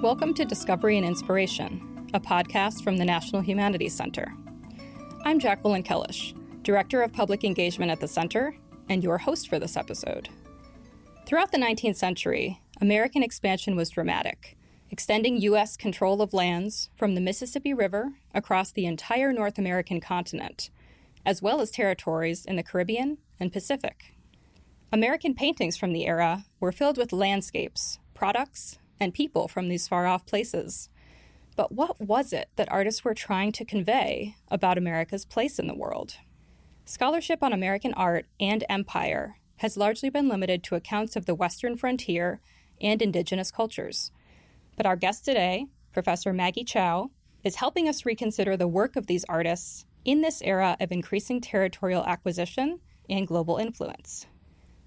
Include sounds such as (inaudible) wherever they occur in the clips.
Welcome to Discovery and Inspiration, a podcast from the National Humanities Center. I'm Jacqueline Kellish, Director of Public Engagement at the Center, and your host for this episode. Throughout the 19th century, American expansion was dramatic, extending U.S. control of lands from the Mississippi River across the entire North American continent, as well as territories in the Caribbean and Pacific. American paintings from the era were filled with landscapes, products, and people from these far off places. But what was it that artists were trying to convey about America's place in the world? Scholarship on American art and empire has largely been limited to accounts of the Western frontier and indigenous cultures. But our guest today, Professor Maggie Cao, is helping us reconsider the work of these artists in this era of increasing territorial acquisition and global influence.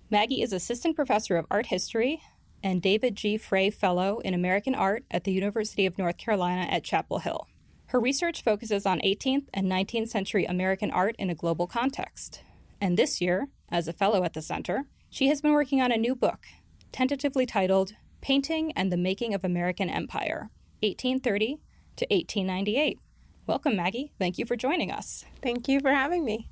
Maggie is Assistant Professor of Art History and David G. Frey Fellow in American Art at the University of North Carolina at Chapel Hill. Her research focuses on 18th and 19th century American art in a global context. And this year, as a fellow at the center, she has been working on a new book, tentatively titled Painting and the Making of American Empire, 1830 to 1898. Welcome, Maggie. Thank you for joining us. Thank you for having me.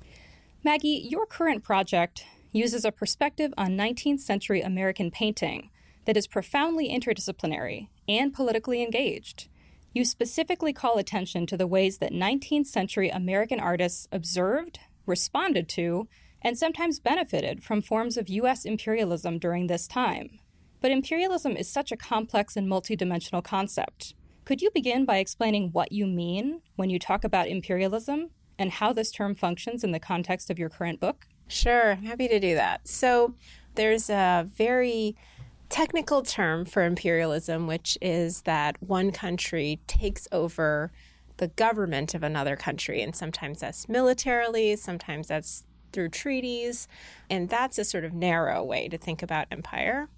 Maggie, your current project uses a perspective on 19th century American painting that is profoundly interdisciplinary and politically engaged. You specifically call attention to the ways that 19th century American artists observed, responded to, and sometimes benefited from forms of U.S. imperialism during this time. But imperialism is such a complex and multidimensional concept. Could you begin by explaining what you mean when you talk about imperialism and how this term functions in the context of your current book? Sure, I'm happy to do that. So, there's a very technical term for imperialism, which is that one country takes over the government of another country. And sometimes that's militarily, sometimes that's through treaties. And that's a sort of narrow way to think about empire.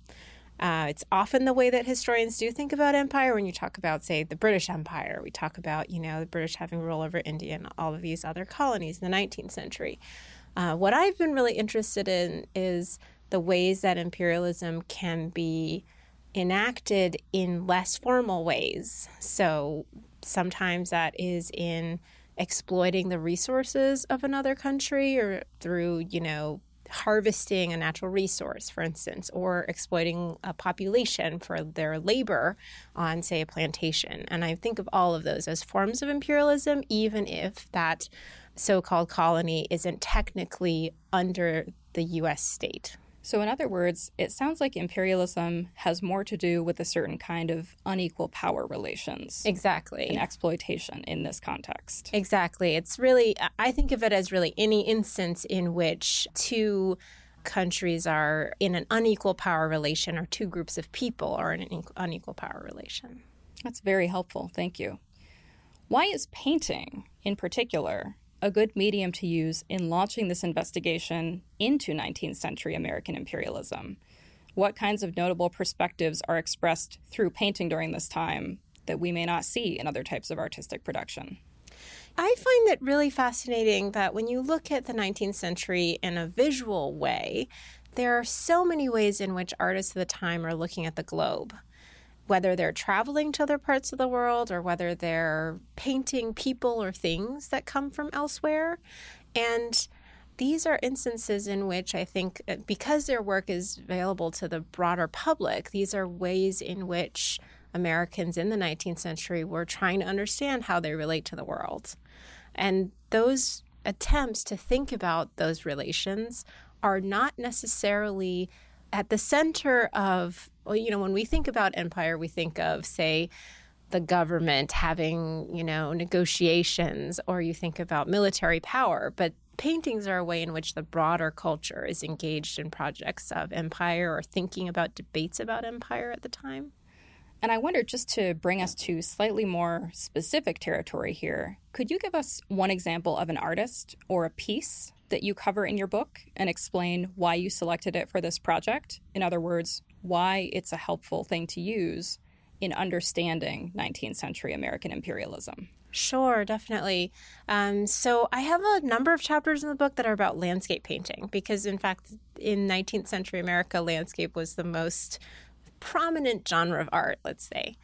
Uh, it's often the way that historians do think about empire when you talk about, say, the British Empire. We talk about, you know, the British having rule over India and all of these other colonies in the 19th century. Uh, what I've been really interested in is the ways that imperialism can be enacted in less formal ways. So sometimes that is in exploiting the resources of another country or through, you know, harvesting a natural resource, for instance, or exploiting a population for their labor on, say, a plantation. And I think of all of those as forms of imperialism, even if that so called colony isn't technically under the US state. So, in other words, it sounds like imperialism has more to do with a certain kind of unequal power relations. Exactly. And exploitation in this context. Exactly. It's really, I think of it as really any instance in which two countries are in an unequal power relation or two groups of people are in an unequal power relation. That's very helpful. Thank you. Why is painting, in particular, a good medium to use in launching this investigation into 19th century American imperialism? What kinds of notable perspectives are expressed through painting during this time that we may not see in other types of artistic production? I find it really fascinating that when you look at the 19th century in a visual way, there are so many ways in which artists of the time are looking at the globe whether they're traveling to other parts of the world or whether they're painting people or things that come from elsewhere. And these are instances in which I think, uh, because their work is available to the broader public, these are ways in which Americans in the 19th century were trying to understand how they relate to the world. And those attempts to think about those relations are not necessarily at the center of well, you know, when we think about empire, we think of, say, the government having, you know, negotiations, or you think about military power. But paintings are a way in which the broader culture is engaged in projects of empire or thinking about debates about empire at the time. And I wonder, just to bring us to slightly more specific territory here, could you give us one example of an artist or a piece that you cover in your book and explain why you selected it for this project? In other words, why it's a helpful thing to use in understanding 19th century American imperialism. Sure, definitely. Um, so I have a number of chapters in the book that are about landscape painting because, in fact, in 19th century America, landscape was the most prominent genre of art, let's say.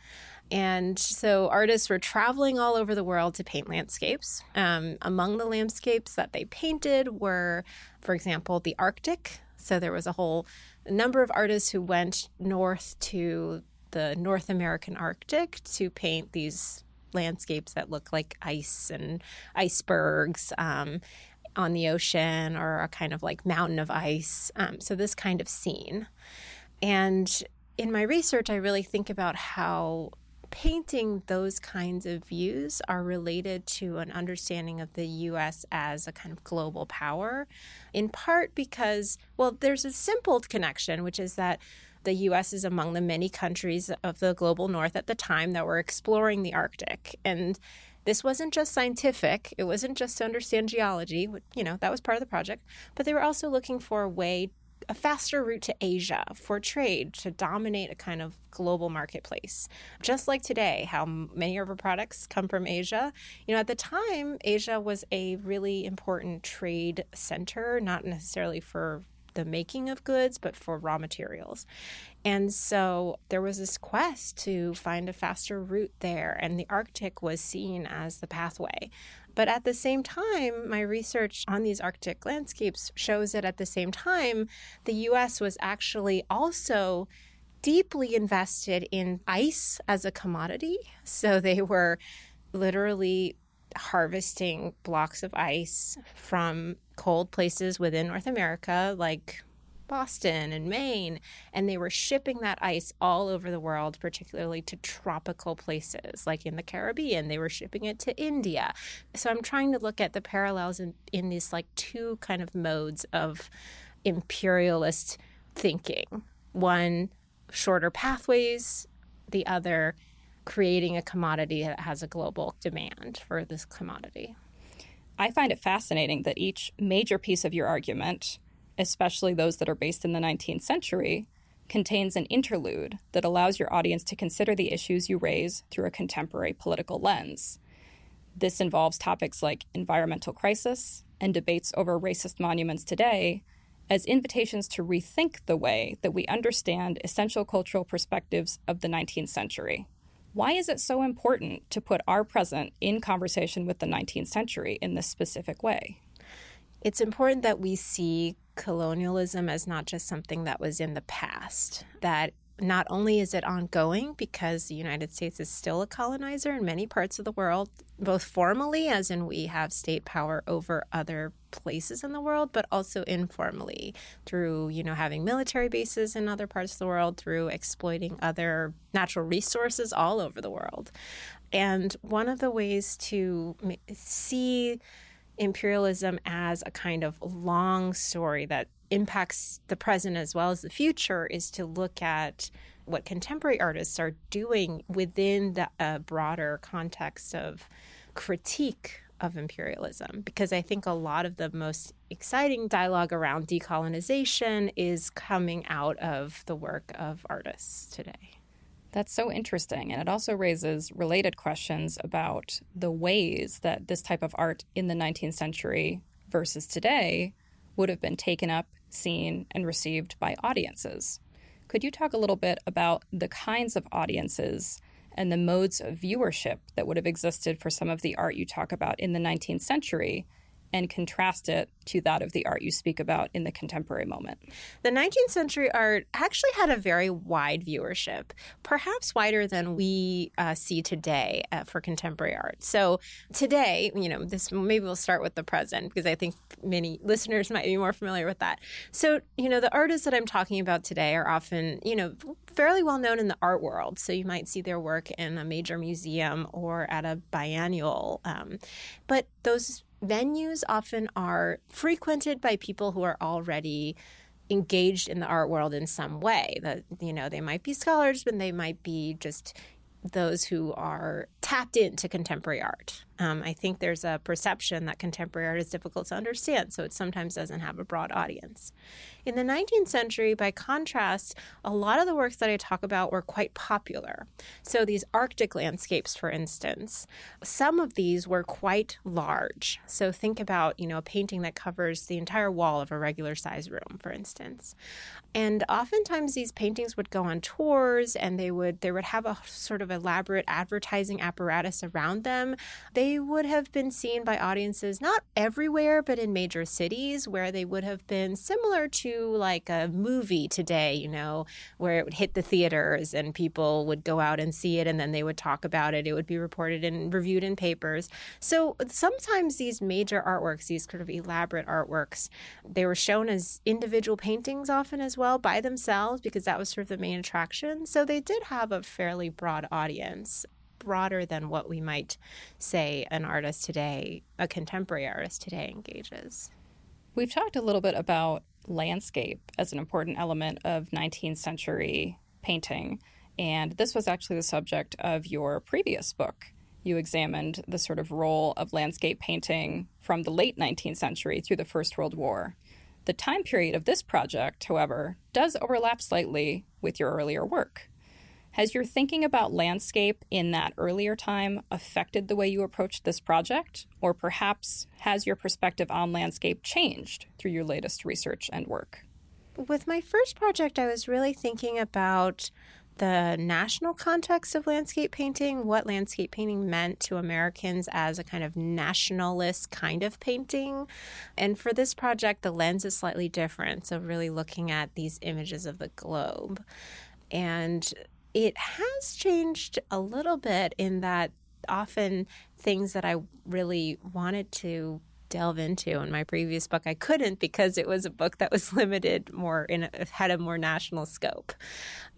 And so artists were traveling all over the world to paint landscapes. Um, among the landscapes that they painted were, for example, the Arctic. So there was a whole number of artists who went north to the North American Arctic to paint these landscapes that look like ice and icebergs um, on the ocean or a kind of like mountain of ice. Um, so, this kind of scene. And in my research, I really think about how painting those kinds of views are related to an understanding of the US as a kind of global power, in part because, well, there's a simple connection, which is that the US is among the many countries of the global north at the time that were exploring the Arctic. And this wasn't just scientific, it wasn't just to understand geology, you know, that was part of the project, but they were also looking for a way a faster route to Asia for trade to dominate a kind of global marketplace. Just like today, how many of our products come from Asia. You know, at the time, Asia was a really important trade center, not necessarily for the making of goods, but for raw materials. And so there was this quest to find a faster route there, and the Arctic was seen as the pathway. But at the same time, my research on these Arctic landscapes shows that at the same time, the US was actually also deeply invested in ice as a commodity. So they were literally harvesting blocks of ice from cold places within North America, like Boston and Maine, and they were shipping that ice all over the world, particularly to tropical places like in the Caribbean. They were shipping it to India. So I'm trying to look at the parallels in, in these like two kind of modes of imperialist thinking. One, shorter pathways, the other, creating a commodity that has a global demand for this commodity. I find it fascinating that each major piece of your argument especially those that are based in the 19th century, contains an interlude that allows your audience to consider the issues you raise through a contemporary political lens. This involves topics like environmental crisis and debates over racist monuments today as invitations to rethink the way that we understand essential cultural perspectives of the 19th century. Why is it so important to put our present in conversation with the 19th century in this specific way? It's important that we see colonialism as not just something that was in the past, that not only is it ongoing because the United States is still a colonizer in many parts of the world, both formally, as in we have state power over other places in the world, but also informally through, you know, having military bases in other parts of the world, through exploiting other natural resources all over the world. And one of the ways to see imperialism as a kind of long story that impacts the present as well as the future is to look at what contemporary artists are doing within the uh, broader context of critique of imperialism because I think a lot of the most exciting dialogue around decolonization is coming out of the work of artists today. That's so interesting. And it also raises related questions about the ways that this type of art in the 19th century versus today would have been taken up, seen, and received by audiences. Could you talk a little bit about the kinds of audiences and the modes of viewership that would have existed for some of the art you talk about in the 19th century and contrast it to that of the art you speak about in the contemporary moment. The 19th century art actually had a very wide viewership, perhaps wider than we uh, see today uh, for contemporary art. So today, you know, this maybe we'll start with the present because I think many listeners (laughs) might be more familiar with that. So, you know, the artists that I'm talking about today are often, you know, fairly well known in the art world. So you might see their work in a major museum or at a biennial. Um, but those venues often are frequented by people who are already engaged in the art world in some way that you know they might be scholars but they might be just those who are tapped into contemporary art Um, I think there's a perception that contemporary art is difficult to understand, so it sometimes doesn't have a broad audience. In the 19th century, by contrast, a lot of the works that I talk about were quite popular. So, these Arctic landscapes, for instance, some of these were quite large. So, think about, you know, a painting that covers the entire wall of a regular size room, for instance. And oftentimes these paintings would go on tours and they would they would have a sort of elaborate advertising apparatus around them. They would have been seen by audiences not everywhere, but in major cities where they would have been similar to like a movie today, you know, where it would hit the theaters and people would go out and see it and then they would talk about it. It would be reported and reviewed in papers. So sometimes these major artworks, these kind of elaborate artworks, they were shown as individual paintings often as well by themselves because that was sort of the main attraction. So they did have a fairly broad audience broader than what we might say an artist today, a contemporary artist today engages. We've talked a little bit about landscape as an important element of 19th century painting. And this was actually the subject of your previous book. You examined the sort of role of landscape painting from the late 19th century through the First World War. The time period of this project, however, does overlap slightly with your earlier work. Has your thinking about landscape in that earlier time affected the way you approached this project? Or perhaps has your perspective on landscape changed through your latest research and work? With my first project, I was really thinking about the national context of landscape painting, what landscape painting meant to Americans as a kind of nationalist kind of painting. And for this project, the lens is slightly different. So, really looking at these images of the globe. And it has changed a little bit in that often things that I really wanted to delve into in my previous book I couldn't because it was a book that was (laughs) limited more in had a more national scope.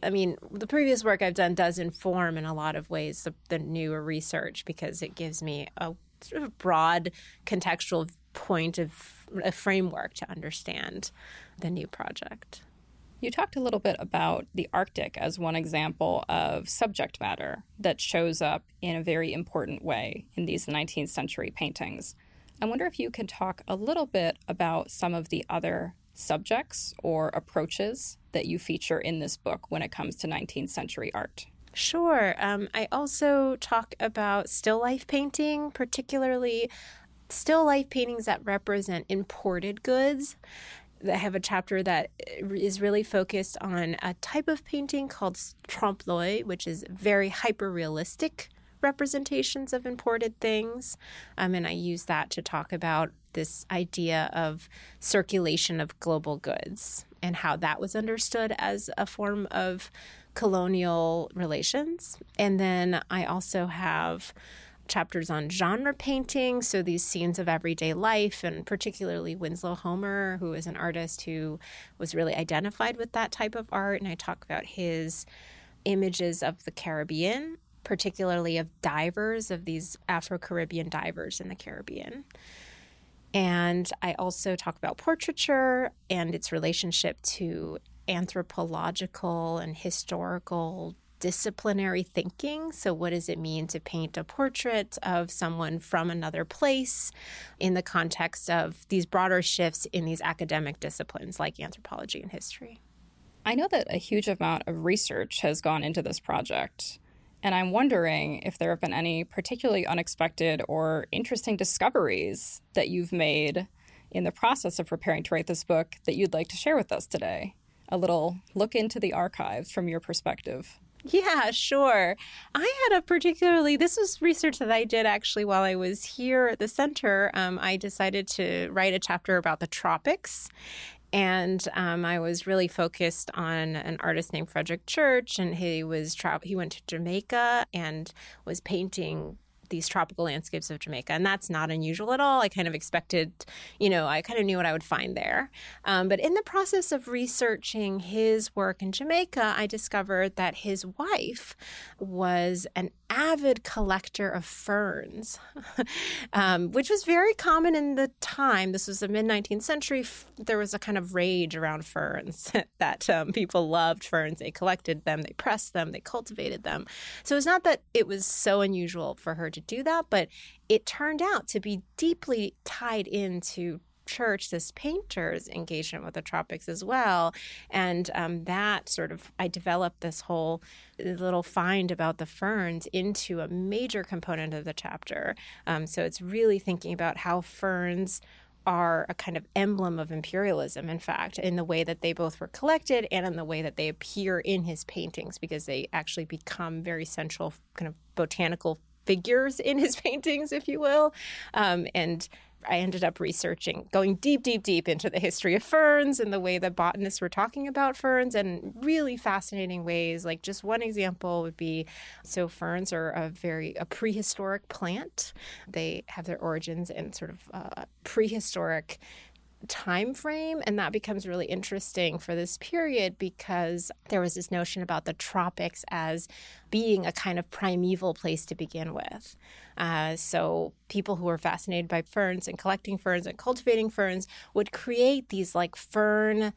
I mean, the previous work I've done does inform in a lot of ways the, the newer research because it gives me a sort of broad contextual point of a framework to understand the new project. You talked a little bit about the Arctic as one example of subject matter that shows up in a very important way in these 19th century paintings. I wonder if you can talk a little bit about some of the other subjects or approaches that you feature in this book when it comes to 19th century art. Sure. Um, I also talk about still life painting, particularly still life paintings that represent imported goods. I have a chapter that is really focused on a type of painting called trompe l'oeil, which is very hyper realistic representations of imported things. Um, and I use that to talk about this idea of circulation of global goods and how that was understood as a form of colonial relations. And then I also have chapters on genre painting, so these scenes of everyday life, and particularly Winslow Homer, who is an artist who was really identified with that type of art. And I talk about his images of the Caribbean, particularly of divers, of these Afro Caribbean divers in the Caribbean. And I also talk about portraiture and its relationship to anthropological and historical disciplinary thinking. So, what does it mean to paint a portrait of someone from another place in the context of these broader shifts in these academic disciplines like anthropology and history? I know that a huge amount of research has gone into this project. And I'm wondering if there have been any particularly unexpected or interesting discoveries that you've made in the process of preparing to write this book that you'd like to share with us today. A little look into the archives from your perspective. Yeah, sure. I had a particularly, this was research that I did actually while I was here at the center. Um, I decided to write a chapter about the tropics. And um, I was really focused on an artist named Frederic Church, and he was tra- he went to Jamaica and was painting these tropical landscapes of Jamaica. And that's not unusual at all. I kind of expected, you know, I kind of knew what I would find there. Um, but in the process of researching his work in Jamaica, I discovered that his wife was an avid collector of ferns, (laughs) um, which was very common in the time. This was the mid 19th century. There was a kind of rage around ferns (laughs) that um, people loved ferns. They collected them, they pressed them, they cultivated them. So it's not that it was so unusual for her to to do that, but it turned out to be deeply tied into Church, this painter's engagement with the tropics as well. And um, that sort of, I developed this whole little find about the ferns into a major component of the chapter. Um, so it's really thinking about how ferns are a kind of emblem of imperialism, in fact, in the way that they both were collected and in the way that they appear in his paintings, because they actually become very central kind of botanical figures in his (laughs) paintings, if you will. Um, and I ended up researching, going deep, deep, deep into the history of ferns and the way that botanists were talking about ferns and really fascinating ways. Like just one example would be so ferns are a very a prehistoric plant. They have their origins in sort of uh, prehistoric time frame and that becomes really interesting for this period because there was this notion about the tropics as being a kind of primeval place to begin with. Uh, so people who were fascinated by ferns and collecting ferns and cultivating ferns would create these like fern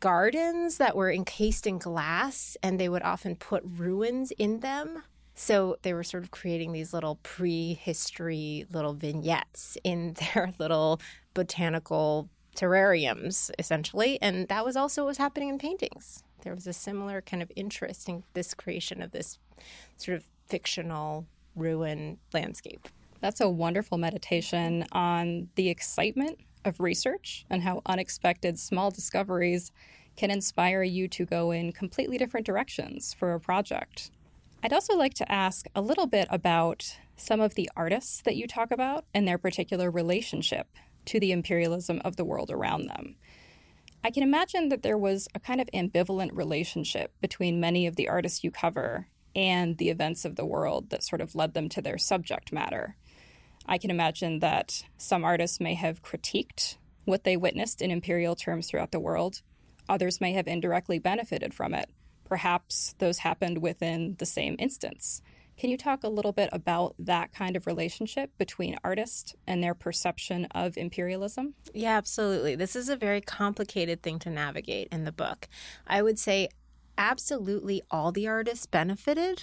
gardens that were encased in glass and they would often put ruins in them. So they were sort of creating these little prehistory little vignettes in (laughs) their little botanical terrariums, essentially. And that was also what was happening in paintings. There was a similar kind of interest in this creation of this sort of fictional ruin landscape. That's a wonderful meditation on the excitement of research and how unexpected small discoveries can inspire you to go in completely different directions for a project. I'd also like to ask a little bit about some of the artists that you talk about and their particular relationship to the imperialism of the world around them. I can imagine that there was a kind of ambivalent relationship between many of the artists you cover and the events of the world that sort of led them to their subject matter. I can imagine that some artists may have critiqued what they witnessed in imperial terms throughout the world. Others may have indirectly benefited from it. Perhaps those happened within the same instance. Can you talk a little bit about that kind of relationship between artists and their perception of imperialism? Yeah, absolutely. This is a very complicated thing to navigate in the book. I would say absolutely all the artists benefited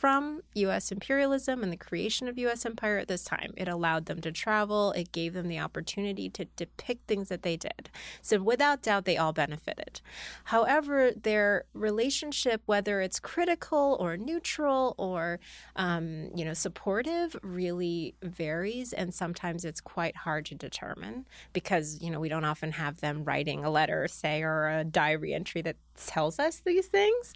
from U.S. imperialism and the creation of U.S. empire at this time. It allowed them to travel. It gave them the opportunity to depict things that they did. So without doubt, they all benefited. However, their relationship, whether it's critical or neutral or um, you know supportive, really varies, and sometimes it's quite hard to determine because you know we don't often have them writing a letter, say, or a diary entry that tells us these things.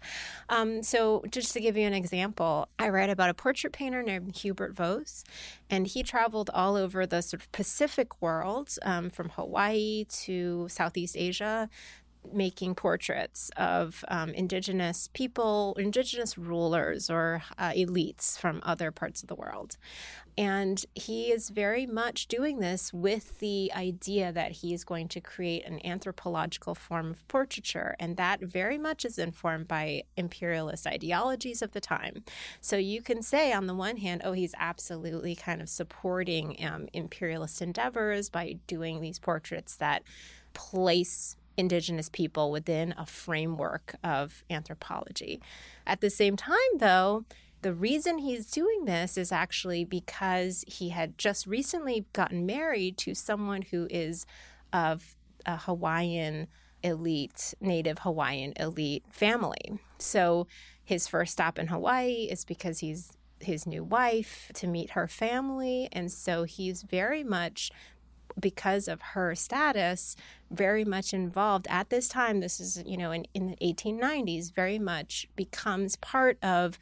Um, so just to give you an example I read about a portrait painter named Hubert Vos, and he traveled all over the sort of Pacific world, um, from Hawaii to Southeast Asia, making portraits of um, indigenous people, indigenous rulers, or uh, elites from other parts of the world. And he is very much doing this with the idea that he is going to create an anthropological form of portraiture. And that very much is informed by imperialist ideologies of the time. So you can say, on the one hand, oh, he's absolutely kind of supporting um, imperialist endeavors by doing these portraits that place indigenous people within a framework of anthropology. At the same time, though, the reason he's doing this is actually because he had just recently gotten married to someone who is of a Hawaiian elite, native Hawaiian elite family. So his first stop in Hawaii is because he's his new wife to meet her family. And so he's very much because of her status, very much involved at this time. This is, you know, in, in the 1890s, very much becomes part of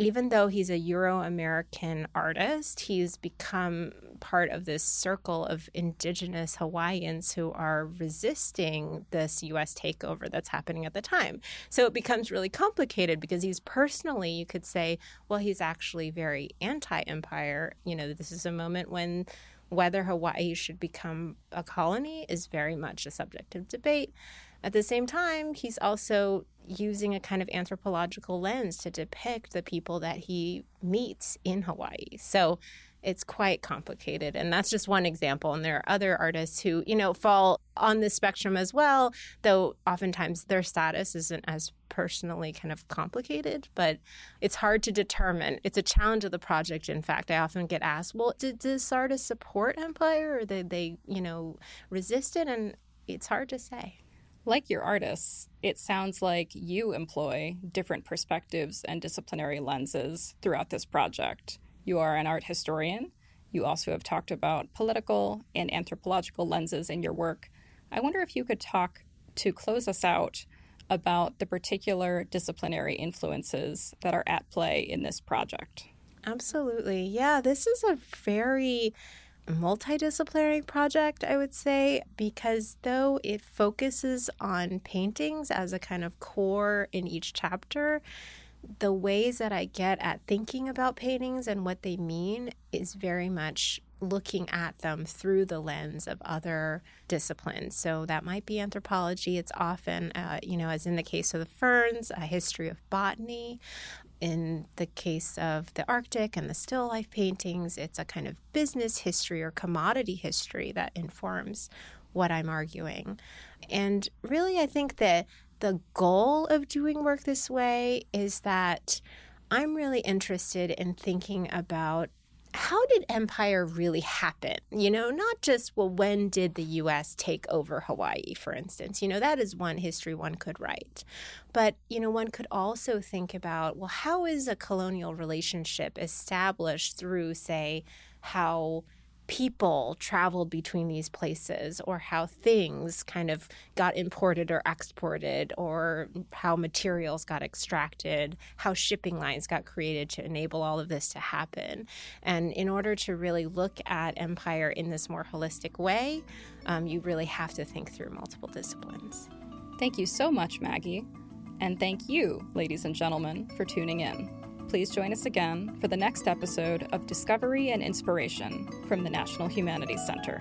even though he's a Euro American artist, he's become part of this circle of indigenous Hawaiians who are resisting this US takeover that's happening at the time. So it becomes really complicated because he's personally, you could say, well, he's actually very anti empire. You know, this is a moment when whether Hawaii should become a colony is very much a subject of debate. At the same time, he's also using a kind of anthropological lens to depict the people that he meets in Hawaii. So it's quite complicated. And that's just one example. And there are other artists who, you know, fall on the spectrum as well, though oftentimes their status isn't as personally kind of complicated, but it's hard to determine. It's a challenge of the project. In fact, I often get asked, well, did, this artist support Empire or did they, you know, resist it? And it's hard to say. Like your artists, it sounds like you employ different perspectives and disciplinary lenses throughout this project. You are an art historian. You also have talked about political and anthropological lenses in your work. I wonder if you could talk to close us out about the particular disciplinary influences that are at play in this project. Absolutely. Yeah, this is a very multidisciplinary project, I would say, because though it focuses on paintings as a kind of core in each chapter, the ways that I get at thinking about paintings and what they mean is very much looking at them through the lens of other disciplines. So that might be anthropology. It's often, uh, you know, as in the case of the ferns, a history of botany. In the case of the Arctic and the still life paintings, it's a kind of business history or commodity history that informs what I'm arguing. And really, I think that the goal of doing work this way is that I'm really interested in thinking about how did empire really happen? You know, not just, well, when did the US take over Hawaii, for instance? You know, that is one history one could write. But, you know, one could also think about, well, how is a colonial relationship established through, say, how people traveled between these places or how things kind of got imported or exported or how materials got extracted, how shipping lines got created to enable all of this to happen. And in order to really look at empire in this more holistic way, um, you really have to think through multiple disciplines. Thank you so much, Maggie. And thank you, ladies and gentlemen, for tuning in please join us again for the next episode of Discovery and Inspiration from the National Humanities Center.